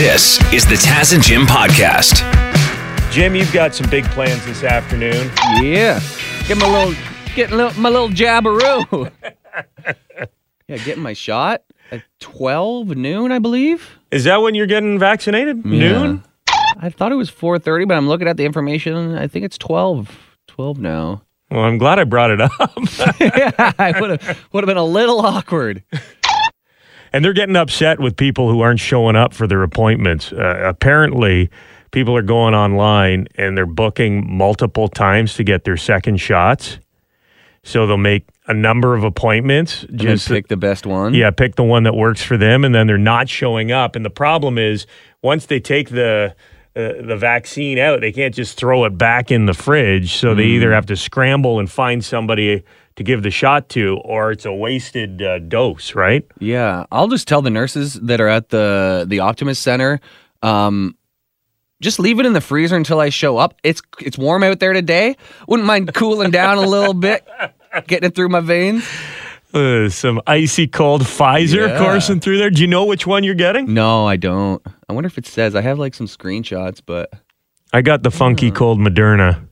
This is the Taz and Jim podcast. Jim, you've got some big plans this afternoon. Yeah. Get my little, get little, my little jabberoo. yeah, getting my shot at 12 noon, I believe. Is that when you're getting vaccinated? Noon? I thought it was 4.30, but I'm looking at the information. I think it's 12, 12 now. Well, I'm glad I brought it up. yeah, I would have would have been a little awkward. and they're getting upset with people who aren't showing up for their appointments. Uh, apparently, people are going online and they're booking multiple times to get their second shots. So they'll make a number of appointments. And just pick the best one. Yeah, pick the one that works for them, and then they're not showing up. And the problem is, once they take the uh, the vaccine out, they can't just throw it back in the fridge. So they either have to scramble and find somebody to give the shot to, or it's a wasted uh, dose, right? Yeah, I'll just tell the nurses that are at the the Optimus Center, um, just leave it in the freezer until I show up. It's it's warm out there today. Wouldn't mind cooling down a little bit, getting it through my veins. Uh, some icy cold Pfizer Yeah. coursing through there. Do you know which one you're getting? No, I don't. I wonder if it says. I have like some screenshots, but I got the Hmm. funky cold Moderna.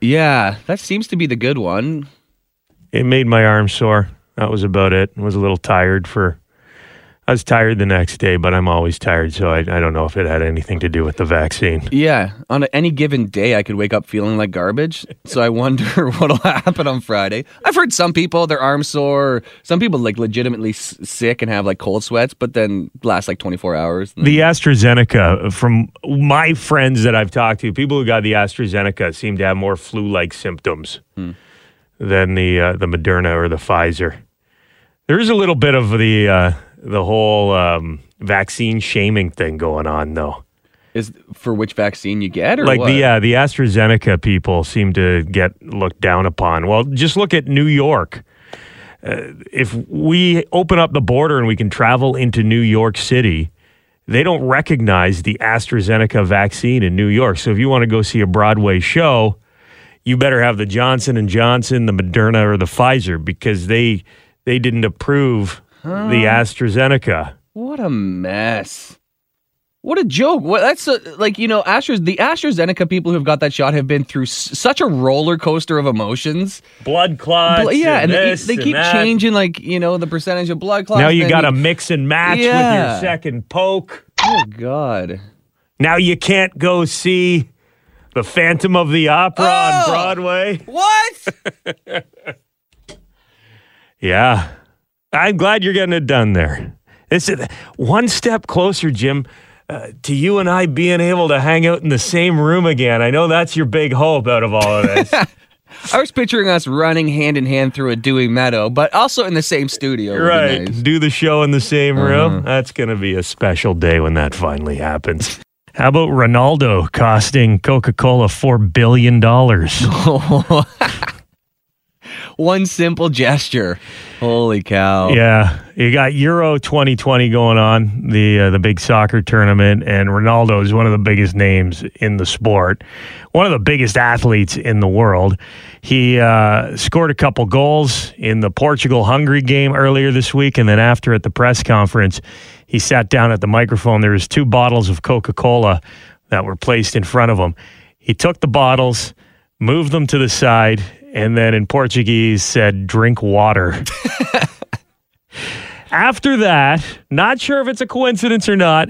yeah, that seems to be the good one. It made my arm sore. That was about it. I was a little tired for. I was tired the next day, but I'm always tired, so I, I don't know if it had anything to do with the vaccine. Yeah, on any given day, I could wake up feeling like garbage. So I wonder what'll happen on Friday. I've heard some people their arms sore. Some people like legitimately s- sick and have like cold sweats, but then last like 24 hours. The AstraZeneca, from my friends that I've talked to, people who got the AstraZeneca seem to have more flu-like symptoms hmm. Than the uh, the Moderna or the Pfizer. There is a little bit of the uh, the whole um, vaccine shaming thing going on, though. Is for which vaccine you get, or like what? the uh, the AstraZeneca people seem to get looked down upon. Well, just look at New York. Uh, if we open up the border and we can travel into New York City, they don't recognize the AstraZeneca vaccine in New York. So if you want to go see a Broadway show, you better have the Johnson and Johnson, the Moderna, or the Pfizer because they they didn't approve the AstraZeneca. What a mess. What a joke. What that's a, like, you know, Astra, the AstraZeneca people who've got that shot have been through s- such a roller coaster of emotions. Blood clots. Bl- yeah, and, they, this they and keep that. changing, like, you know, the percentage of blood clots. Now you got to mix and match with your second poke. Oh, God. Now you can't go see the Phantom of the Opera on Oh! Broadway. What? Yeah. I'm glad you're getting it done there. It's one step closer, Jim, uh, to you and I being able to hang out in the same room again. I know that's your big hope out of all of this. I was picturing us running hand in hand through a dewy meadow, but also in the same studio. right. nice. Uh-huh. Do the show in the same room. That's going to be a special day when that finally happens. How about Ronaldo costing Coca Cola $4 billion? One simple gesture. Holy cow. Yeah, you got Euro 2020 going on, the uh, the big soccer tournament, and Ronaldo is one of the biggest names in the sport, one of the biggest athletes in the world. He uh, scored a couple goals in the Portugal Hungary game earlier this week, and then after at the press conference, he sat down at the microphone. There was two bottles of Coca Cola that were placed in front of him. He took the bottles, moved them to the side, and then in Portuguese said, "Drink water." After that, not sure if it's a coincidence or not,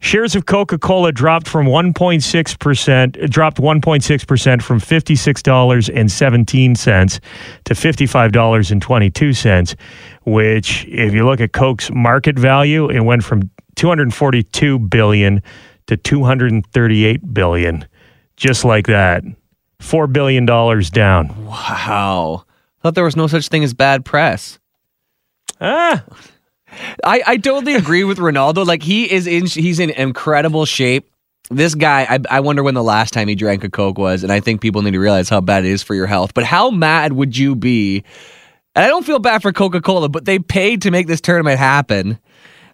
shares of Coca-Cola dropped from 1.6%, dropped 1.6% from $56.17 to $55.22, which if you look at Coke's market value, it went from 242 billion to 238 billion. Just like that. 4 billion dollars down. Wow. Thought there was no such thing as bad press. Ah, I, I totally agree with Ronaldo. Like he is in he's in incredible shape. This guy, I, I wonder when the last time he drank a Coke was, and I think people need to realize how bad it is for your health. But how mad would you be? And I don't feel bad for Coca Cola, but they paid to make this tournament happen.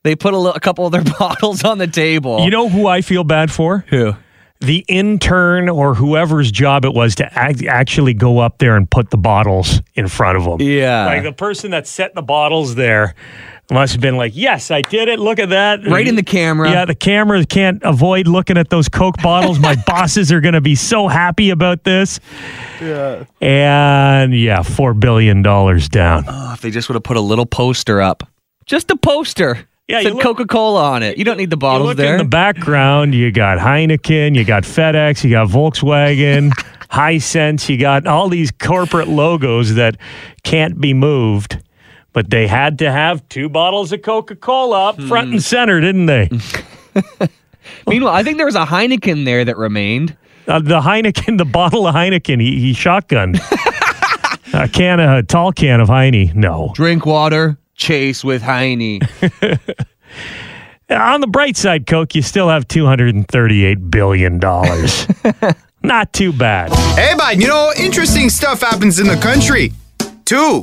They put a, li- a couple of their bottles on the table. you know who I feel bad for? who? the intern or whoever's job it was to act, actually go up there and put the bottles in front of them. Yeah. Like the person that set the bottles there Must have been like, yes, I did it. Look at that. Right in the camera. Yeah, the camera can't avoid looking at those Coke bottles. My bosses are going to be so happy about this. Yeah. And yeah, $4 billion down. Oh, if they just would have put a little poster up. Just a poster. Yeah, you Said Coca Cola on it. You don't need the You bottles look there. in the background, you got Heineken, you got FedEx, you got Volkswagen, Hisense, you got all these corporate logos that can't be moved. But they had to have two bottles of Coca Cola up front Hmm. and center, didn't they? Meanwhile, I think there was a Heineken there that remained. Uh, the Heineken, the bottle of Heineken, he, he shotgunned. a can, of, a tall can of Heine. No. Drink water, chase with Heine. On the bright side, Coke, you still have $238 billion. Not too bad. Hey, bud, you know, interesting stuff happens in the country. Too.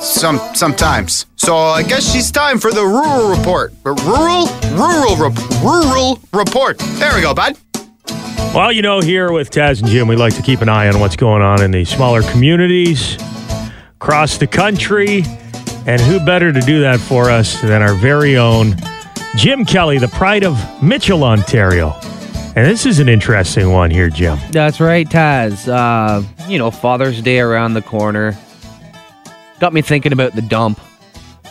Some sometimes. So I guess she's time for the rural report. Rural, rural, rep- rural report. There we go, bud. Well, you know, here with Taz and Jim, we like to keep an eye on what's going on in the smaller communities across the country. And who better to do that for us than our very own Jim Kelly, the pride of Mitchell, Ontario. And this is an interesting one here, Jim. That's right, Taz. Uh, you know, Father's Day around the corner. Got me thinking about the dump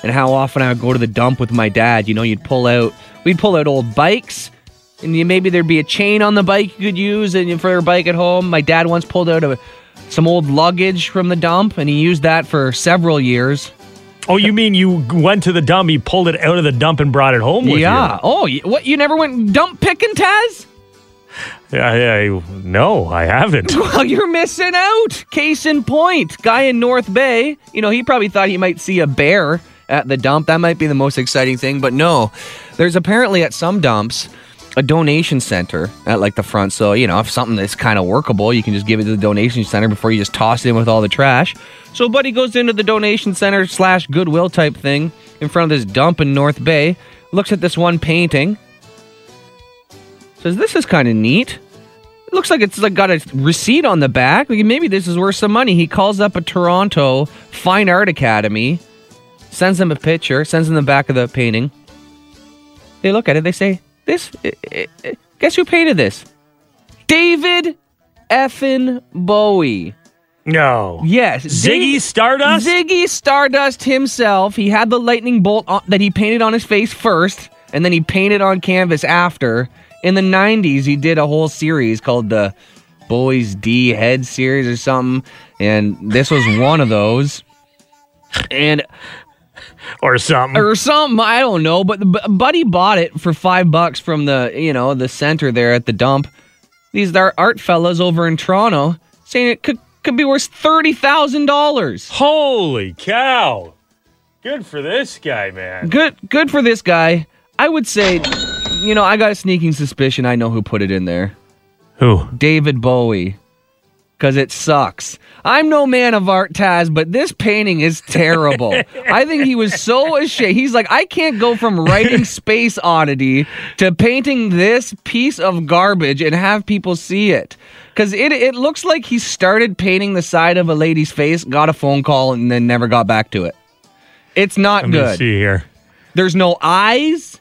and how often I would go to the dump with my dad. You know, you'd pull out, we'd pull out old bikes, and you, maybe there'd be a chain on the bike you could use and for your bike at home. My dad once pulled out a, some old luggage from the dump, and he used that for several years. Oh, you mean you went to the dump, you pulled it out of the dump and brought it home with yeah. you? Oh, what? You never went dump picking, Taz? Yeah. I, I, no, I haven't. Well, you're missing out. Case in point, guy in North Bay, you know, he probably thought he might see a bear at the dump. That might be the most exciting thing, but no. There's apparently at some dumps a donation center at like the front. So, you know, if something that's kind of workable, you can just give it to the donation center before you just toss it in with all the trash. So, Buddy goes into the donation center slash Goodwill type thing in front of this dump in North Bay, looks at this one painting, says, This is kind of neat. It looks like it's like got a receipt on the back. Like maybe this is worth some money. He calls up a Toronto Fine Art Academy, sends them a picture, sends them the back of the painting. They look at it. They say, "This, eh, eh, guess who painted this? David effin Bowie." No. Yes, Ziggy Dave- Stardust? Ziggy Stardust himself. He had the lightning bolt on, that he painted on his face first, and then he painted on canvas after. In the '90s, he did a whole series called the Boys D Head series or something, and this was one of those. And Or something. or something. I don't know, but but Buddy bought it for five bucks from the you know the center there at the dump. These are art fellas over in Toronto saying it could could be worth thirty thousand dollars. Holy cow. Good for this guy, man. Good good for this guy. I would say, you know, I got a sneaking suspicion I know who put it in there. Who? David Bowie. Cause it sucks. I'm no man of art, Taz, but this painting is terrible. I think he was so ashamed. He's like, I can't go from writing Space Oddity to painting this piece of garbage and have people see it. Cause it it looks like he started painting the side of a lady's face, got a phone call, and then never got back to it. It's not Let me good. see here. There's no eyes.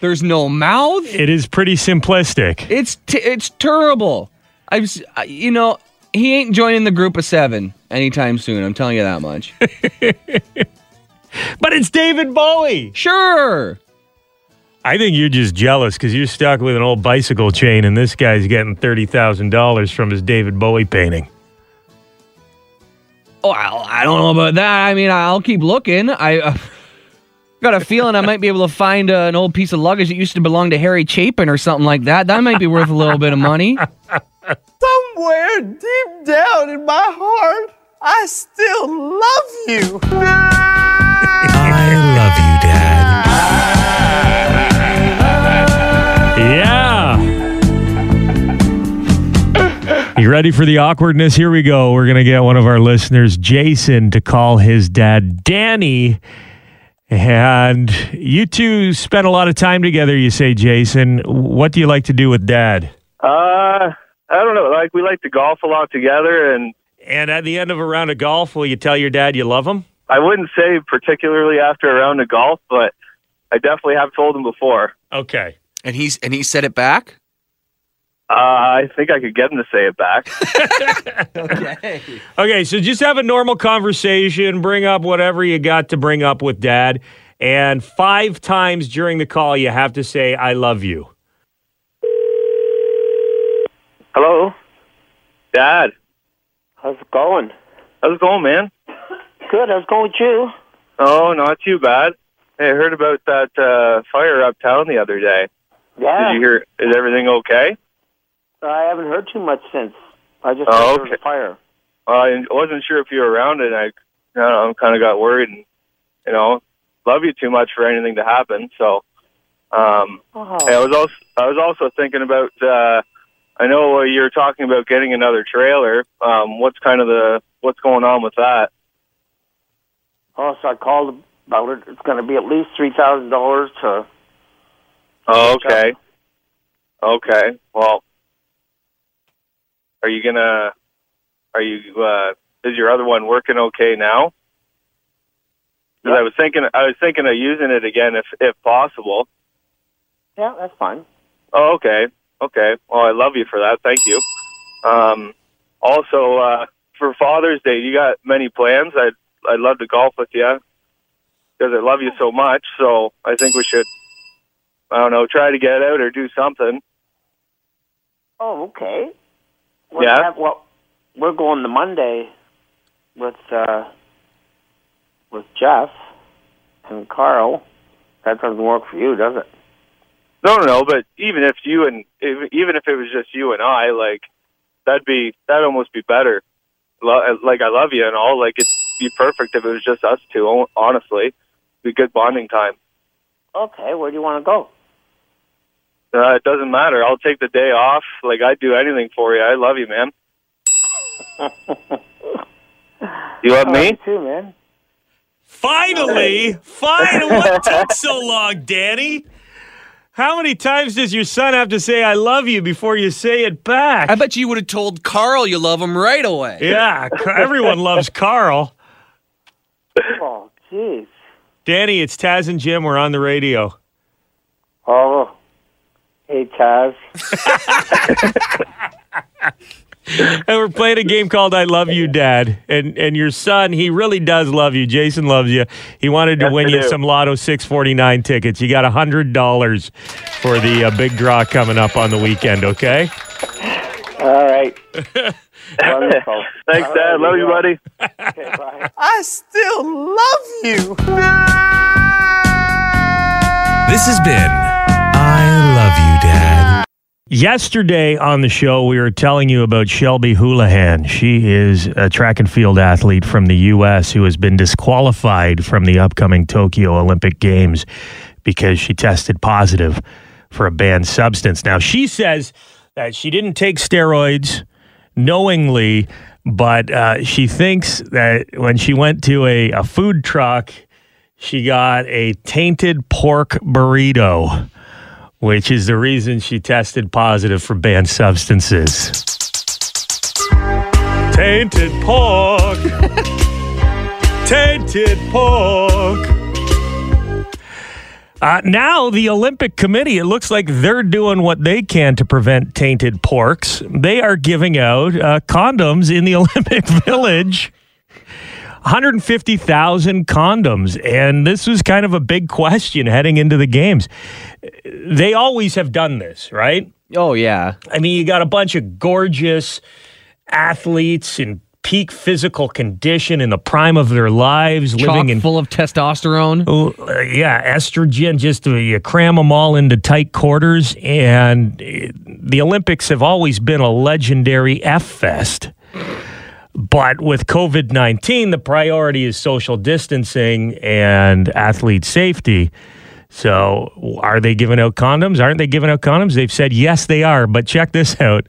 There's no mouth. It is pretty simplistic. It's t- it's terrible. I've you know he ain't joining the group of seven anytime soon. I'm telling you that much. But it's David Bowie. sure. I think you're just jealous because you're stuck with an old bicycle chain, and this guy's getting thirty thousand dollars from his David Bowie painting. Well, I, I don't know about that. I mean, I'll keep looking. I uh, got a feeling I might be able to find uh, an old piece of luggage that used to belong to Harry Chapin or something like that. That might be worth a little bit of money. Somewhere deep down in my heart, I still love you. I love you, Dad. Yeah. You ready for the awkwardness? Here we go. We're going to get one of our listeners, Jason, to call his dad, Danny. And you two spent a lot of time together, you say, Jason. What do you like to do with dad? Uh, I don't know. Like we like to golf a lot together, and And at the end of a round of golf, will you tell your dad you love him? I wouldn't say particularly after a round of golf, but I definitely have told him before. Okay. And he's and he said it back. Uh, I think I could get him to say it back. Okay. Okay, so just have a normal conversation, bring up whatever you got to bring up with dad, and five times during the call you have to say I love you. Hello, Dad. How's it going? How's it going, man? Good. How's it going with you? Oh, not too bad. Hey, I heard about that uh, fire uptown the other day. Yeah. Did you hear? Is everything okay? I haven't heard too much since. I just Oh, there was okay. a fire. Uh, I wasn't sure if you were around, and I, I don't know, kind of got worried, and you know, love you too much for anything to happen. So, um, Oh. I was also I was also thinking about. Uh, I know you were talking about getting another trailer. Um, what's kind of the what's going on with that? Oh, so I called about it. It's going to be at least three thousand dollars to. Oh, okay, okay. Well, are you gonna? Are you? Uh, is your other one working okay now? Because I was thinking I was thinking of using it again if if possible. Yeah, that's fine. Oh, okay. Okay. Well, I love you for that. Thank you. Um, also, uh, for Father's Day, you got many plans? I'd, I'd love to golf with you because I love you so much. So I think we should, I don't know, try to get out or do something. Oh, okay. Well, Yeah? well, we're going to Monday with uh, with Jeff and Carl. That doesn't work for you, does it? No, no, no. But even if you and even if it was just you and I, like that'd be that'd almost be better. Lo- like I love you and all. Like it'd be perfect if it was just us two. hon- Honestly, be good bonding time. Okay. Where do you want to go? Uh, it doesn't matter. I'll take the day off. Like I'd do anything for you. I love you, man. You love I love me? you too, man. Finally, finally, what took so long, Danny? How many times does your son have to say I love you before you say it back? I bet you would have told Carl you love him right away. yeah, everyone loves Carl. Oh, jeez. Danny, it's Taz and Jim. We're on the radio. Oh, hey Taz. And we're playing a game called I Love You, Dad. And and your son, he really does love you. Jason loves you. He wanted to Yes, win you do. some Lotto 649 tickets. You got $100 for the uh, big draw coming up on the weekend, okay? All right. Wonderful. Thanks, All Dad. right, Love you, go. buddy. Okay, bye. I still love you. This has been I Love You, Dad. Yesterday on the show, we were telling you about Shelby Houlihan. She is a track and field athlete from the U.S. who has been disqualified from the upcoming Tokyo Olympic Games because she tested positive for a banned substance. Now, she says that she didn't take steroids knowingly, but uh, she thinks that when she went to a, a food truck, she got a tainted pork burrito which is the reason she tested positive for banned substances. Tainted pork. Tainted pork. Uh, now, the Olympic Committee, it looks like they're doing what they can to prevent tainted porks. They are giving out uh, condoms in the Olympic Village. 150,000 condoms. And this was kind of a big question heading into the games. They always have done this, right? Oh yeah. I mean, you got a bunch of gorgeous athletes in peak physical condition in the prime of their lives, Chock living in full of testosterone. Oh, uh, yeah, estrogen. Just uh, you cram them all into tight quarters, and uh, the Olympics have always been a legendary f fest. But with COVID nineteen, the priority is social distancing and athlete safety. So, are they giving out condoms? Aren't they giving out condoms? They've said yes, they are. But check this out.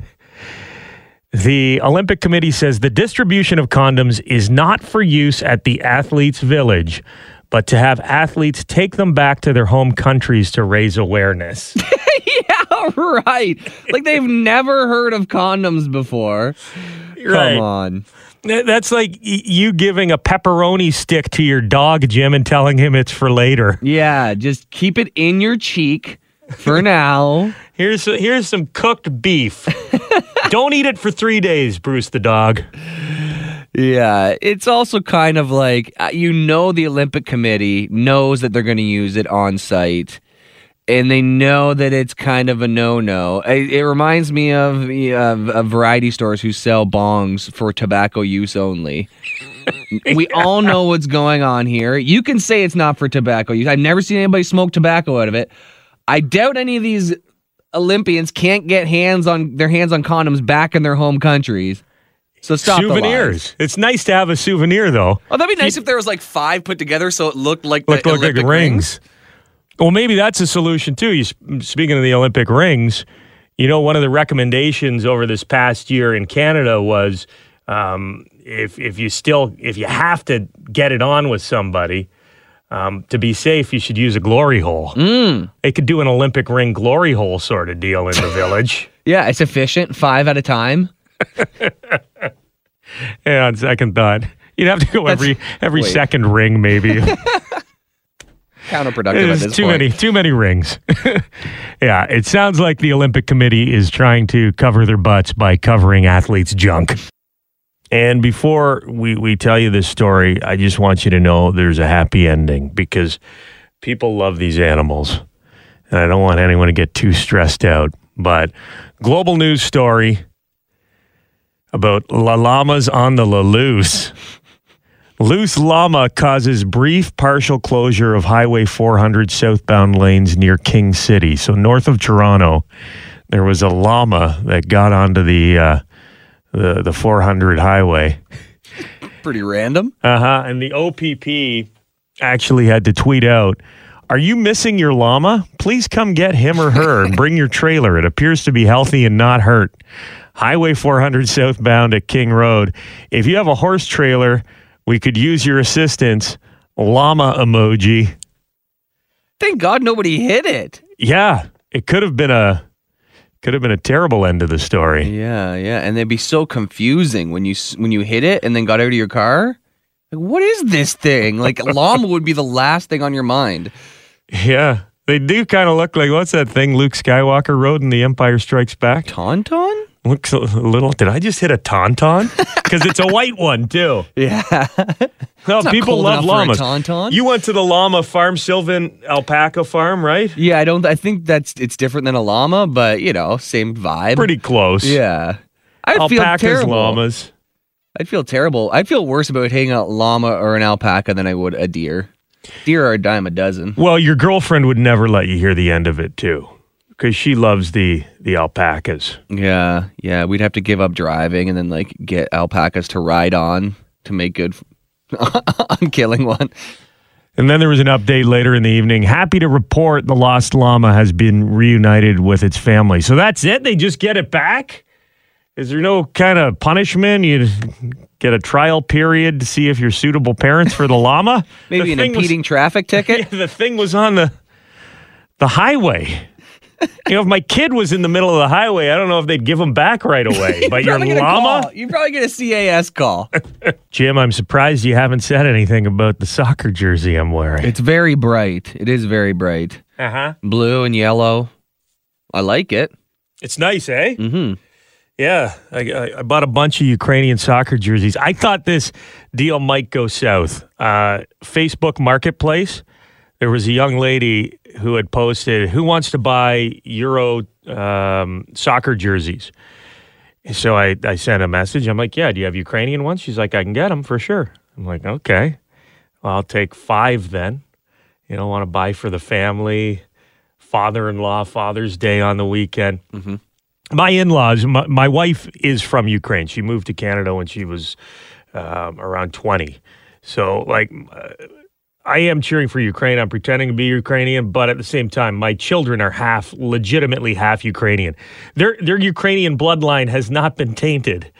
The Olympic Committee says the distribution of condoms is not for use at the athletes' village, but to have athletes take them back to their home countries to raise awareness. yeah, right. Like they've never heard of condoms before. Right. Come on. That's like you giving a pepperoni stick to your dog, Jim, and telling him it's for later. Yeah, just keep it in your cheek for now. Here's here's some cooked beef. Don't eat it for three days, Bruce the dog. Yeah, it's also kind of like uh, you know the Olympic Committee knows that they're going to use it on site, and they know that it's kind of a no-no. It, it reminds me of, of, of variety stores who sell bongs for tobacco use only. we all know what's going on here. You can say it's not for tobacco use. I've never seen anybody smoke tobacco out of it. I doubt any of these Olympians can't get hands on their hands on condoms back in their home countries. So stop the. Souvenirs. It's nice to have a souvenir, though. Oh, that'd be nice if there was like five put together, so it looked like Look, the like Olympic rings. Well, maybe that's a solution too. You speaking of the Olympic rings, you know, one of the recommendations over this past year in Canada was um, if if you still if you have to get it on with somebody. Um, to be safe, you should use a glory hole. Mm. They could do an Olympic ring glory hole sort of deal in the village. Yeah, it's efficient, five at a time. Yeah, on second thought, you'd have to go every every wait. second ring, maybe. Counterproductive at this too point. many too many rings. yeah, it sounds like the Olympic Committee is trying to cover their butts by covering athletes' junk. And before we, we tell you this story, I just want you to know there's a happy ending because people love these animals. And I don't want anyone to get too stressed out. But global news story about la llamas on the la loose. Loose llama causes brief partial closure of Highway 400 southbound lanes near King City. So north of Toronto, there was a llama that got onto the uh, the the 400 highway. Pretty random. Uh huh. And the OPP actually had to tweet out. Are you missing your llama? Please come get him or her and bring your trailer. It appears to be healthy and not hurt. Highway 400 southbound at King Road. If you have a horse trailer, we could use your assistance. Llama emoji. Thank God nobody hit it. Yeah, it could have been a could have been a terrible end to the story. Yeah, yeah, and they'd be so confusing when you when you hit it and then got out of your car. Like, what is this thing? Like, llama would be the last thing on your mind. Yeah, they do kind of look like what's that thing Luke Skywalker rode in The Empire Strikes Back? Tauntaun? Looks a little. Did I just hit a tauntaun? Because it's a white one too. Yeah. No, people love enough for a llamas. tauntaun. You went to the llama farm, Sylvan Alpaca Farm, right? yeah, I don't. I think that's it's different than a llama, but you know, same vibe. Pretty close. Yeah. I'd feel Alpacas, terrible. llamas. I'd feel terrible. I'd feel worse about hitting a llama or an alpaca than I would a deer. Deer are a dime a dozen. Well, your girlfriend would never let you hear the end of it too, because she loves the the alpacas. Yeah, yeah. We'd have to give up driving and then like get alpacas to ride on to make good on killing one. And then there was an update later in the evening. Happy to report the lost llama has been reunited with its family. So that's it. They just get it back. Is there no kind of punishment? You get a trial period to see if you're suitable parents for the llama. Maybe The an thing was- impeding traffic ticket. the thing was on the the highway. You know, if my kid was in the middle of the highway, I don't know if they'd give him back right away. but your Probably get a llama, call. You probably get a CAS call. Jim, I'm surprised you haven't said anything about the soccer jersey I'm wearing. it's very bright. It is very bright. Uh huh. Blue and yellow. I like it. It's nice, eh? Mm-hmm. Yeah, I, I, I bought a bunch of Ukrainian soccer jerseys. I thought this deal might go south. Uh, Facebook Marketplace, there was a young lady who had posted, "Who wants to buy Euro um, soccer jerseys?" So I, I sent a message. I'm like, "Yeah, do you have Ukrainian ones?" She's like, "I can get them for sure." I'm like, "Okay, well, I'll take five then." You know, want to buy for the family, father-in-law, Father's Day on the weekend my in-laws my, my wife is from ukraine she moved to canada when she was um, around 20 so like uh, i am cheering for ukraine i'm pretending to be ukrainian but at the same time my children are half legitimately half ukrainian their their ukrainian bloodline has not been tainted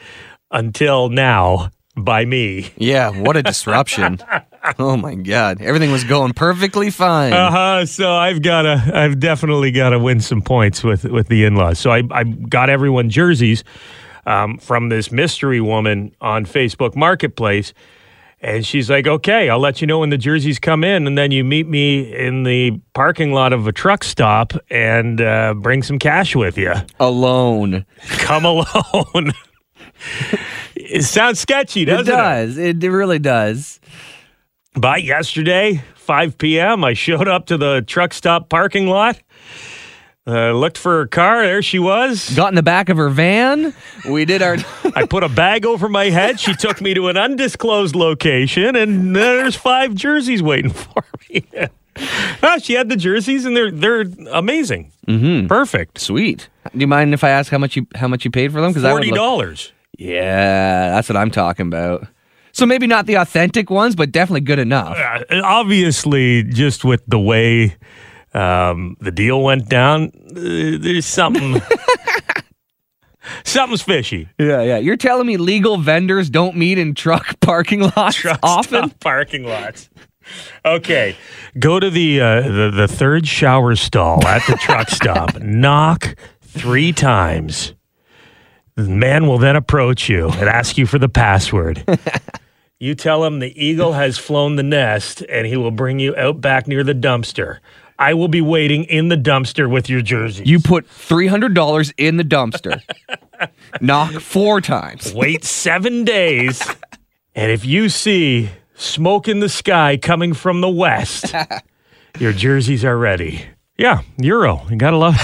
until now by me Yeah, what a disruption. oh my god. Everything was going perfectly fine. Uh-huh. So I've got to, I've definitely got to win some points with with the in-laws. So I, I got everyone jerseys. um, from this mystery woman on Facebook Marketplace. And she's like, okay, I'll let you know when the jerseys come in. And then you meet me in the parking lot of a truck stop and uh, bring some cash with you. Alone. Come alone. it sounds sketchy, doesn't it? does. It, does. it really does. But yesterday, 5 p.m., I showed up to the truck stop parking lot. Uh, looked for her car. There she was. Got in the back of her van. We did our. I put a bag over my head. She took me to an undisclosed location, and there's five jerseys waiting for me. Ah, she had the jerseys, and they're they're amazing. Mm-hmm. Perfect. Sweet. Do you mind if I ask how much you how much you paid for them? Because Forty dollars. Yeah, that's what I'm talking about. So maybe not the authentic ones, but definitely good enough. Uh, obviously, just with the way um, the deal went down, uh, there's something. Something's fishy. Yeah, yeah. You're telling me legal vendors don't meet in truck parking lots Truck often? stop parking lots. Okay, go to the, uh, the the third shower stall at the truck stop. Knock three times. The man will then approach you and ask you for the password. You tell him the eagle has flown the nest, and he will bring you out back near the dumpster. I will be waiting in the dumpster with your jersey. You put three hundred dollars in the dumpster. Knock four times. wait seven days, and if you see smoke in the sky coming from the west, your jerseys are ready. Yeah, Euro. You gotta love,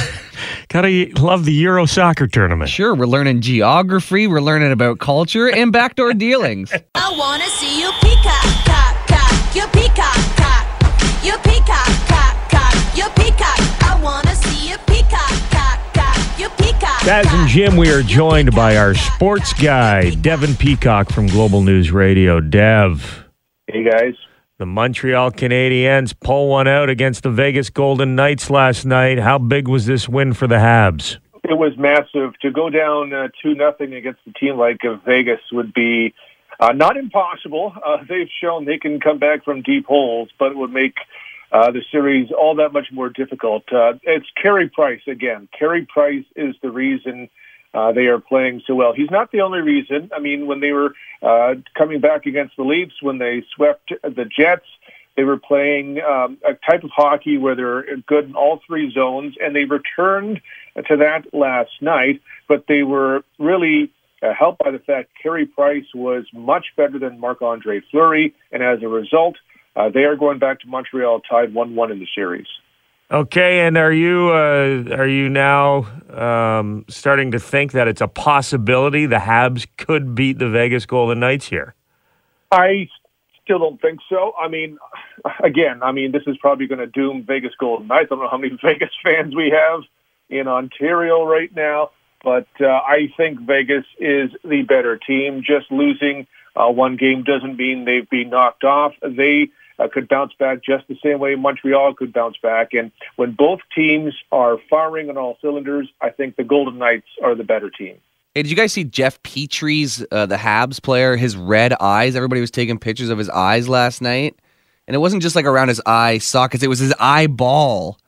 gotta love the Euro soccer tournament. Sure, we're learning geography, we're learning about culture and backdoor dealings. I wanna see you peacock, cock, cock, you peacock, cock, you peacock, cock, cock, peacock. I wanna see you peacock, cock, cock, you peacock. Taz and Jim, we are joined by our sports guy, Devin Peacock from Global News Radio. Dev, Hey guys. the Montreal Canadiens pull one out against the Vegas Golden Knights last night. How big was this win for the Habs? It was massive. To go down uh, two nothing against a team like uh, Vegas would be uh, not impossible. Uh, they've shown they can come back from deep holes, but it would make uh, the series all that much more difficult. Uh, it's Carey Price again. Carey Price is the reason uh, they are playing so well. He's not the only reason. I mean, when they were uh, coming back against the Leafs, when they swept the Jets, they were playing um, a type of hockey where they're good in all three zones, and they returned to that last night. But they were really uh, helped by the fact Carey Price was much better than Marc Andre Fleury, and as a result, uh, they are going back to Montreal tied one-one in the series. Okay, and are you uh, are you now um, starting to think that it's a possibility the Habs could beat the Vegas Golden Knights here? I still don't think so. I mean, again, I mean, this is probably going to doom Vegas Golden Knights. I don't know how many Vegas fans we have in Ontario right now, but uh, I think Vegas is the better team. Just losing uh, one game doesn't mean they've been knocked off. They uh, could bounce back just the same way Montreal could bounce back. And when both teams are firing on all cylinders, I think the Golden Knights are the better team. Hey, did you guys see Jeff Petry's, uh, the Habs player, his red eyes? Everybody was taking pictures of his eyes last night. And it wasn't just like around his eye sockets, it was his eyeball.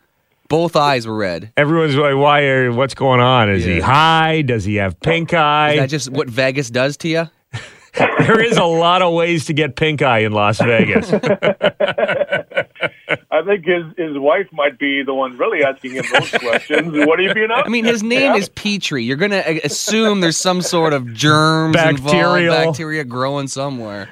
Both eyes were red. Everyone's like, "Why? Are, what's going on? Is he high? Does he have pink eye?" Is that just what Vegas does to you? there is a lot of ways to get pink eye in Las Vegas. I think his his wife might be the one really asking him those questions. What are you being up? I mean, his name is Petry. You're going to assume there's some sort of germs Bacterial. involved, bacteria growing somewhere.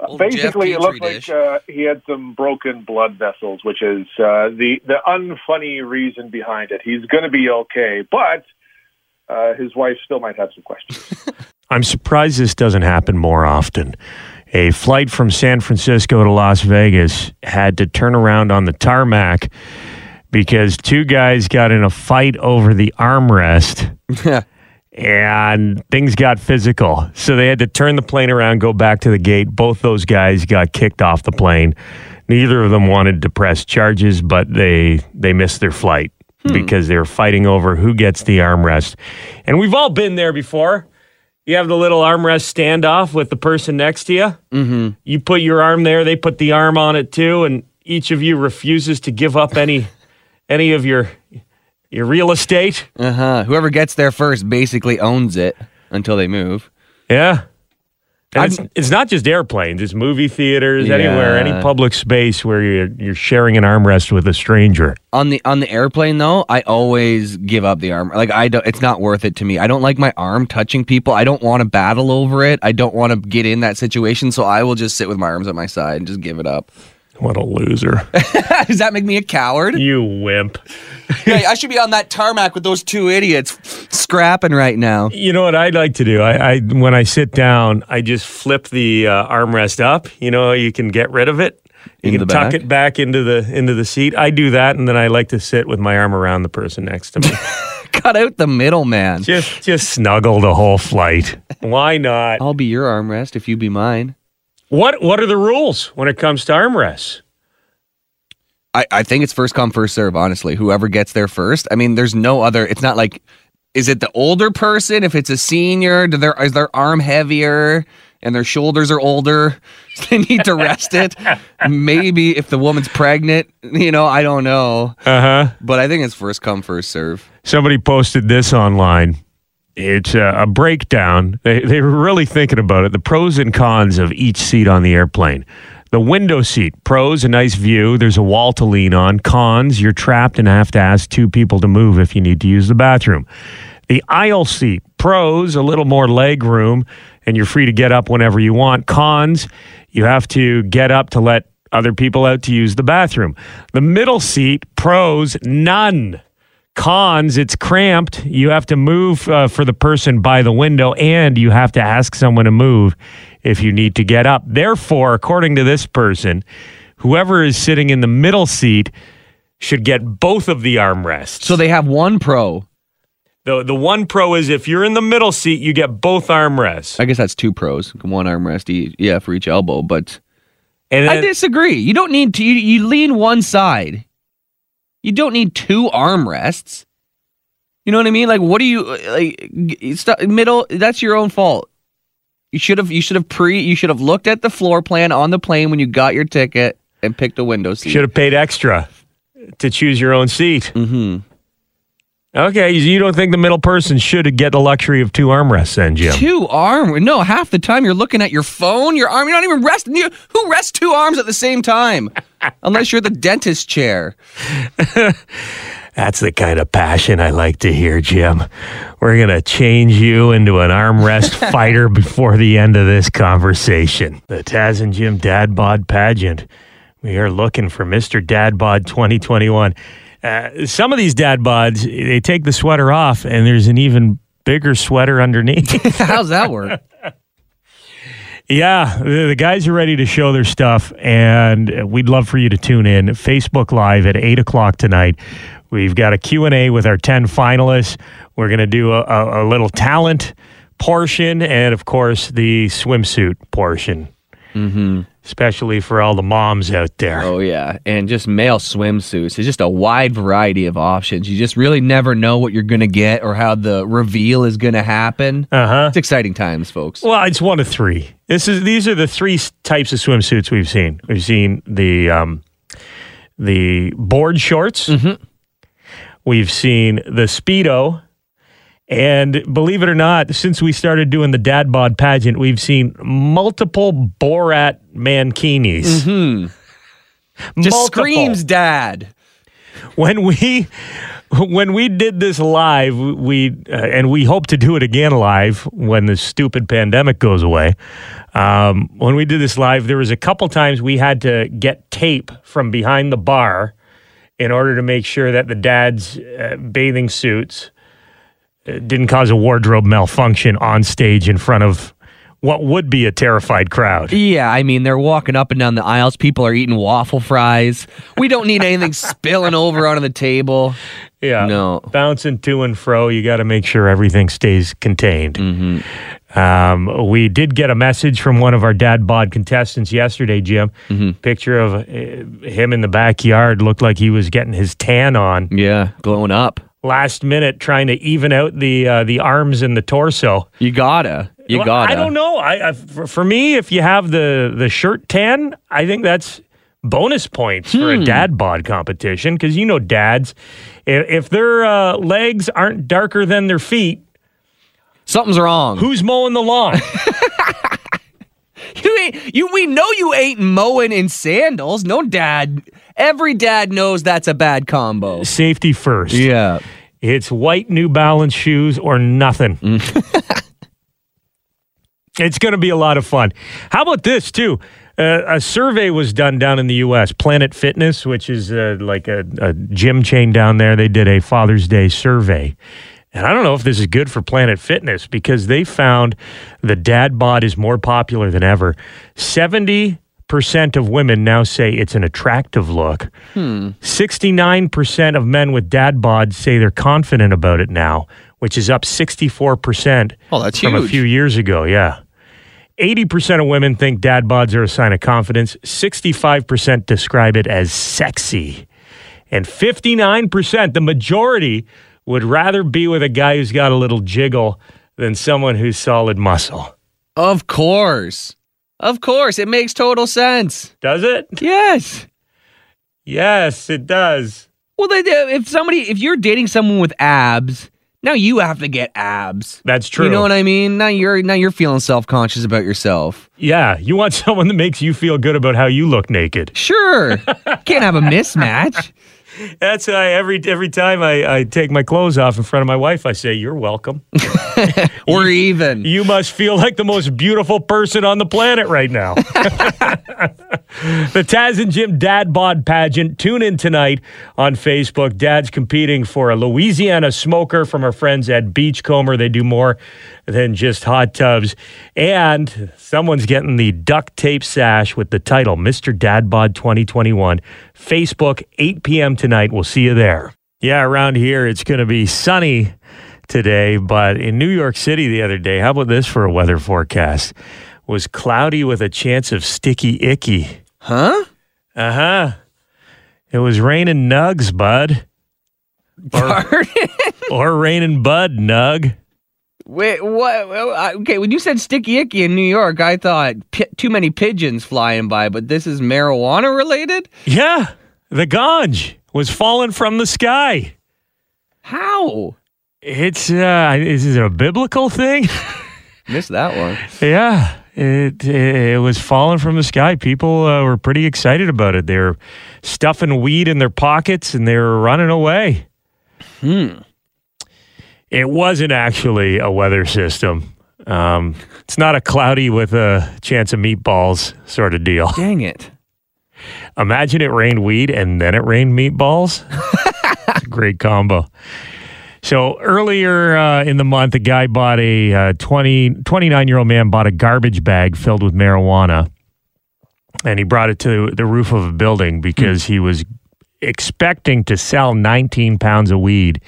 Old Basically, it Petri looked like uh, he had some broken blood vessels, which is uh, the the unfunny reason behind it. He's going to be okay, but uh, his wife still might have some questions. I'm surprised this doesn't happen more often. A flight from San Francisco to Las Vegas had to turn around on the tarmac because two guys got in a fight over the armrest and things got physical. So they had to turn the plane around, go back to the gate. Both those guys got kicked off the plane. Neither of them wanted to press charges, but they they missed their flight hmm. because they were fighting over who gets the armrest. And we've all been there before. You have the little armrest standoff with the person next to you. Mm-hmm. You put your arm there, they put the arm on it too, and each of you refuses to give up any any of your your real estate. Uh huh. Whoever gets there first basically owns it. until they move. Yeah. It's, it's not just airplanes, it's movie theaters, anywhere, any public space where you're, you're sharing an armrest with a stranger. On the on the airplane though, I always give up the arm. Like I don't it's not worth it to me. I don't like my arm touching people. I don't want to battle over it. I don't want to get in that situation, so I will just sit with my arms at my side and just give it up. What a loser. Does that make me a coward? you wimp. Yeah, I should be on that tarmac with those two idiots scrapping right now. You know what I'd like to do? I, I when I sit down, I just flip the uh, armrest up. You know, you can get rid of it. You In can tuck back? it back into the into the seat. I do that, and then I like to sit with my arm around the person next to me. Cut out the middle man. just just snuggle the whole flight. Why not? I'll be your armrest if you be mine. What what are the rules when it comes to armrests? I, I think it's first come first serve. Honestly, whoever gets there first. I mean, there's no other. It's not like, is it the older person? If it's a senior, do their is their arm heavier and their shoulders are older? They need to rest it. Maybe if the woman's pregnant, you know, I don't know. Uh huh. But I think it's first come first serve. Somebody posted this online. It's a, a breakdown. They, they were really thinking about it. The pros and cons of each seat on the airplane. The window seat, pros, a nice view. There's a wall to lean on. Cons, you're trapped and have to ask two people to move if you need to use the bathroom. The aisle seat, pros, a little more leg room, and you're free to get up whenever you want. Cons, you have to get up to let other people out to use the bathroom. The middle seat, pros, none. Cons, it's cramped. You have to move uh, for the person by the window, and you have to ask someone to move if you need to get up. Therefore, according to this person, whoever is sitting in the middle seat should get both of the armrests. So they have one pro. the the one pro is if you're in the middle seat, you get both armrests. I guess that's two pros. One armrest, each, yeah, for each elbow. But And I disagree. You don't need to. You, you lean one side. You don't need two armrests. You know what I mean? Like, what do you like? Middle. That's your own fault. You should have. You should have pre. You should have looked at the floor plan on the plane when you got your ticket and picked a window seat. should have paid extra to choose your own seat. hmm Okay, you don't think the middle person should get the luxury of two armrests, then, Jim? Two arm. No, half the time you're looking at your phone. Your arm. You're not even resting. You, who rests two arms at the same time? Unless you're the dentist chair. That's the kind of passion I like to hear, Jim. We're going to change you into an armrest fighter before the end of this conversation. The Taz and Jim Dad Bod pageant. We are looking for Mr. Dad Bod 2021. Uh, some of these dad bods, they take the sweater off, and there's an even bigger sweater underneath. How's that work? Yeah, the, the guys are ready to show their stuff, and we'd love for you to tune in. Facebook Live at eight o'clock tonight. We've got a Q and A with our ten finalists. We're going to do a, a, a little talent portion, and of course the swimsuit portion, mm-hmm. especially for all the moms out there. Oh yeah, and just male swimsuits. It's just a wide variety of options. You just really never know what you're gonna get or how the reveal is gonna happen. Uh huh. It's exciting times, folks. Well, it's one of three. This is these are the three types of swimsuits we've seen. We've seen the um, the board shorts. mm-hmm. We've seen the speedo, and believe it or not, since we started doing the dad bod pageant, we've seen multiple Borat mankinis. Just Multiple. screams, Dad. when we when we did this live we uh, and we hope to do it again live when the stupid pandemic goes away um, when we did this live there was a couple times we had to get tape from behind the bar in order to make sure that the dad's uh, bathing suits didn't cause a wardrobe malfunction on stage in front of what would be a terrified crowd Yeah, I mean they're walking up and down the aisles. People are eating waffle fries. We don't need anything spilling over onto the table. Yeah. No. Bouncing to and fro. You got to make sure everything stays contained. Mm-hmm. Um, we did get a message from one of our dad bod contestants yesterday, Jim. Mm-hmm. Picture of uh, him in the backyard looked like he was getting his tan on. Yeah, glowing up. Last minute, trying to even out the uh, the arms and the torso. You gotta. You Well, gotta. I don't know. I, I for, for me, if you have the the shirt tan, I think that's bonus points for Hmm. a dad bod competition because you know dads, if, if their uh, legs aren't darker than their feet, Something's wrong. Who's mowing the lawn? You ain't you we know you ain't mowing in sandals. No dad. Every dad knows that's a bad combo. Safety first. Yeah. It's white New Balance shoes or nothing. it's going to be a lot of fun. How about this, too? Uh, a survey was done down in the U.S. Planet Fitness, which is uh, like a, a gym chain down there, they did a Father's Day survey. And I don't know if this is good for Planet Fitness because they found the dad bod is more popular than ever. 70% of women now say it's an attractive look. Hmm. 69% of men with dad bods say they're confident about it now, which is up 64% Oh, that's from a huge. few years ago. Yeah. 80% of women think dad bods are a sign of confidence. 65% describe it as sexy. And 59%, the majority, would rather be with a guy who's got a little jiggle than someone who's solid muscle. Of course. Of course. It makes total sense. Does it? Yes. Yes, it does. Well, they, if somebody, if you're dating someone with abs, now you have to get abs. That's true. You know what I mean? Now you're now you're feeling self conscious about yourself. Yeah, you want someone that makes you feel good about how you look naked. Sure, can't have a mismatch. That's why every every time I, I take my clothes off in front of my wife, I say, "You're welcome." We're even. You must feel like the most beautiful person on the planet right now. the Taz and Jim Dad Bod pageant. Tune in tonight on Facebook. Dad's competing for a Louisiana smoker from our friends at Beachcomber. They do more than just hot tubs. And someone's getting the duct tape sash with the title Mr. Dad Bod 2021. Facebook, 8 p.m. tonight. We'll see you there. Yeah, around here it's going to be sunny today, but in New York City the other day, how about this for a weather forecast? Was cloudy with a chance of sticky icky. Huh? Uh huh. It was raining nugs, bud. Or, or raining bud, nug. Wait, what? Okay, when you said sticky icky in New York, I thought pi- too many pigeons flying by, but this is marijuana related? Yeah, the ganj was falling from the sky. How? It's uh, is it a biblical thing? Missed that one. Yeah, it it was falling from the sky. People uh, were pretty excited about it. They're stuffing weed in their pockets and they were running away. Hmm. It wasn't actually a weather system. Um, it's not a cloudy with a chance of meatballs sort of deal. Dang it. Imagine it rained weed and then it rained meatballs. Great combo. So earlier uh, in the month, a guy bought a uh, 20, 29 year old man bought a garbage bag filled with marijuana and he brought it to the roof of a building because he was expecting to sell 19 pounds of weed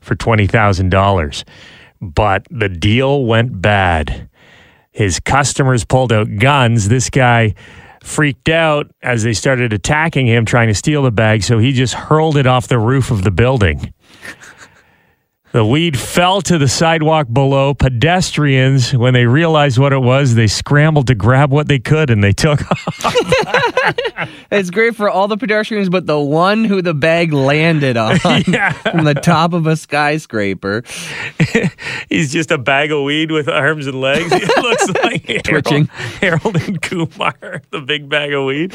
for $20,000. But the deal went bad. His customers pulled out guns. This guy freaked out as they started attacking him, trying to steal the bag. So he just hurled it off the roof of the building. The weed fell to the sidewalk below. Pedestrians, when they realized what it was, they scrambled to grab what they could and they took off. It's great for all the pedestrians, but the one who the bag landed on Yeah. from the top of a skyscraper. He's just a bag of weed with arms and legs. It looks like Twitching. Harold, Harold and Kumar, the big bag of weed.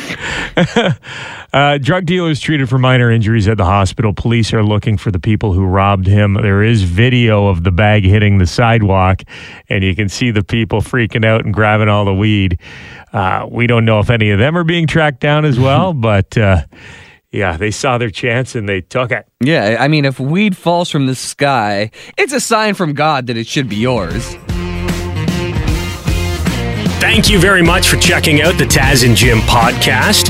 uh, drug dealer is treated for minor injuries at the hospital. Police are looking for the people who robbed him. There is video of the bag hitting the sidewalk, and you can see the people freaking out and grabbing all the weed. Uh, we don't know if any of them are being tracked down as well, but uh, yeah, they saw their chance and they took it. Yeah, I mean, if weed falls from the sky, it's a sign from God that it should be yours. Thank you very much for checking out the Taz and Jim podcast.